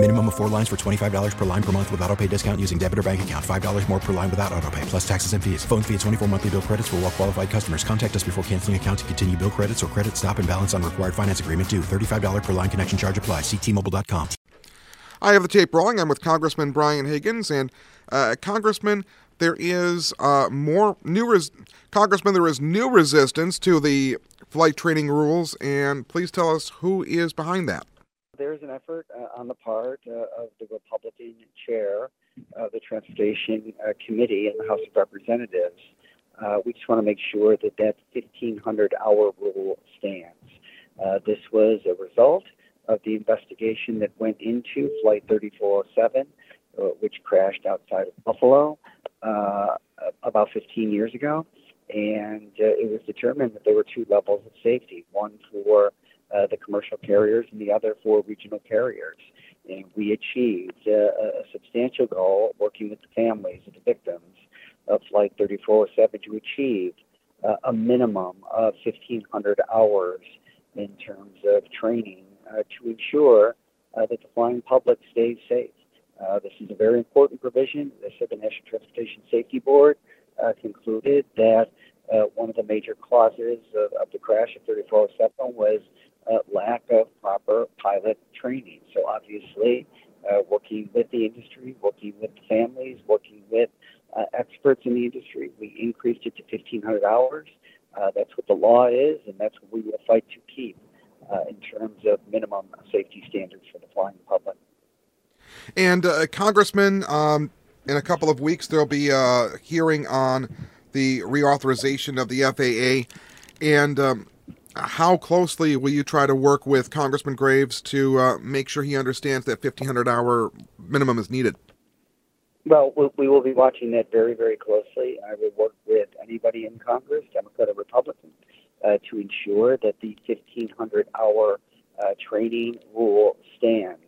Minimum of four lines for $25 per line per month with auto pay discount using debit or bank account. $5 more per line without auto pay, plus taxes and fees. Phone fee at 24 monthly bill credits for all well qualified customers. Contact us before canceling account to continue bill credits or credit stop and balance on required finance agreement due. $35 per line connection charge apply. Ctmobile.com. I have the tape rolling. I'm with Congressman Brian Higgins. And, uh, Congressman, there is uh, more new res- Congressman, there is new resistance to the flight training rules. And please tell us who is behind that there's an effort uh, on the part uh, of the Republican chair of the Transportation uh, Committee in the House of Representatives. Uh, we just want to make sure that that 1,500 hour rule stands. Uh, this was a result of the investigation that went into Flight 3407, uh, which crashed outside of Buffalo about 15 years ago. And it was determined that there were two levels of safety one for uh, the commercial carriers and the other four regional carriers. And we achieved uh, a substantial goal working with the families of the victims of Flight 3407 to achieve uh, a minimum of 1,500 hours in terms of training uh, to ensure uh, that the flying public stays safe. Uh, this is a very important provision. The National Transportation Safety Board concluded that one of the major causes of, of the crash of 3407 was uh, lack of proper pilot training. So obviously, uh, working with the industry, working with families, working with uh, experts in the industry, we increased it to 1,500 hours. Uh, that's what the law is, and that's what we will fight to keep uh, in terms of minimum safety standards for the flying public. And uh, Congressman, um, in a couple of weeks, there'll be a hearing on the reauthorization of the FAA. And um, how closely will you try to work with Congressman Graves to uh, make sure he understands that 1,500 hour minimum is needed? Well, we will be watching that very, very closely. I will work with anybody in Congress, Democrat or Republican, uh, to ensure that the 1,500 hour uh, training rule stands.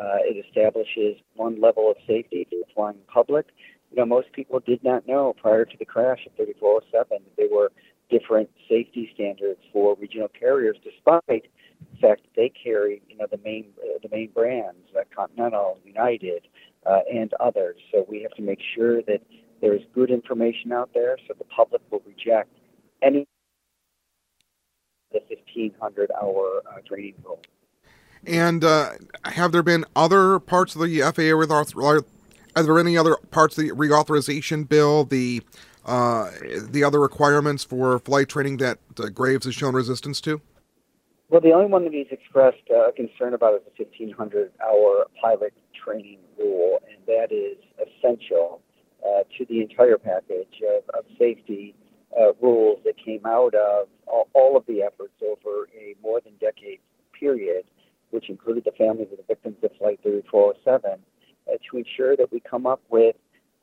Uh, it establishes one level of safety for the flying public. You know, most people did not know prior to the crash of 3407 that they were different safety standards for regional carriers, despite the fact that they carry, you know, the main uh, the main brands, uh, Continental, United, uh, and others. So we have to make sure that there's good information out there, so the public will reject any the 1,500 hour uh, training rule. And uh, have there been other parts of the FAA with are there any other parts of the reauthorization bill, the uh, the other requirements for flight training that uh, Graves has shown resistance to? Well, the only one that he's expressed uh, concern about is the 1,500 hour pilot training rule, and that is essential uh, to the entire package of, of safety uh, rules that came out of all, all, of the efforts over a more than decade period, which included the families of the victims of Flight 3407, uh, to ensure that we come up with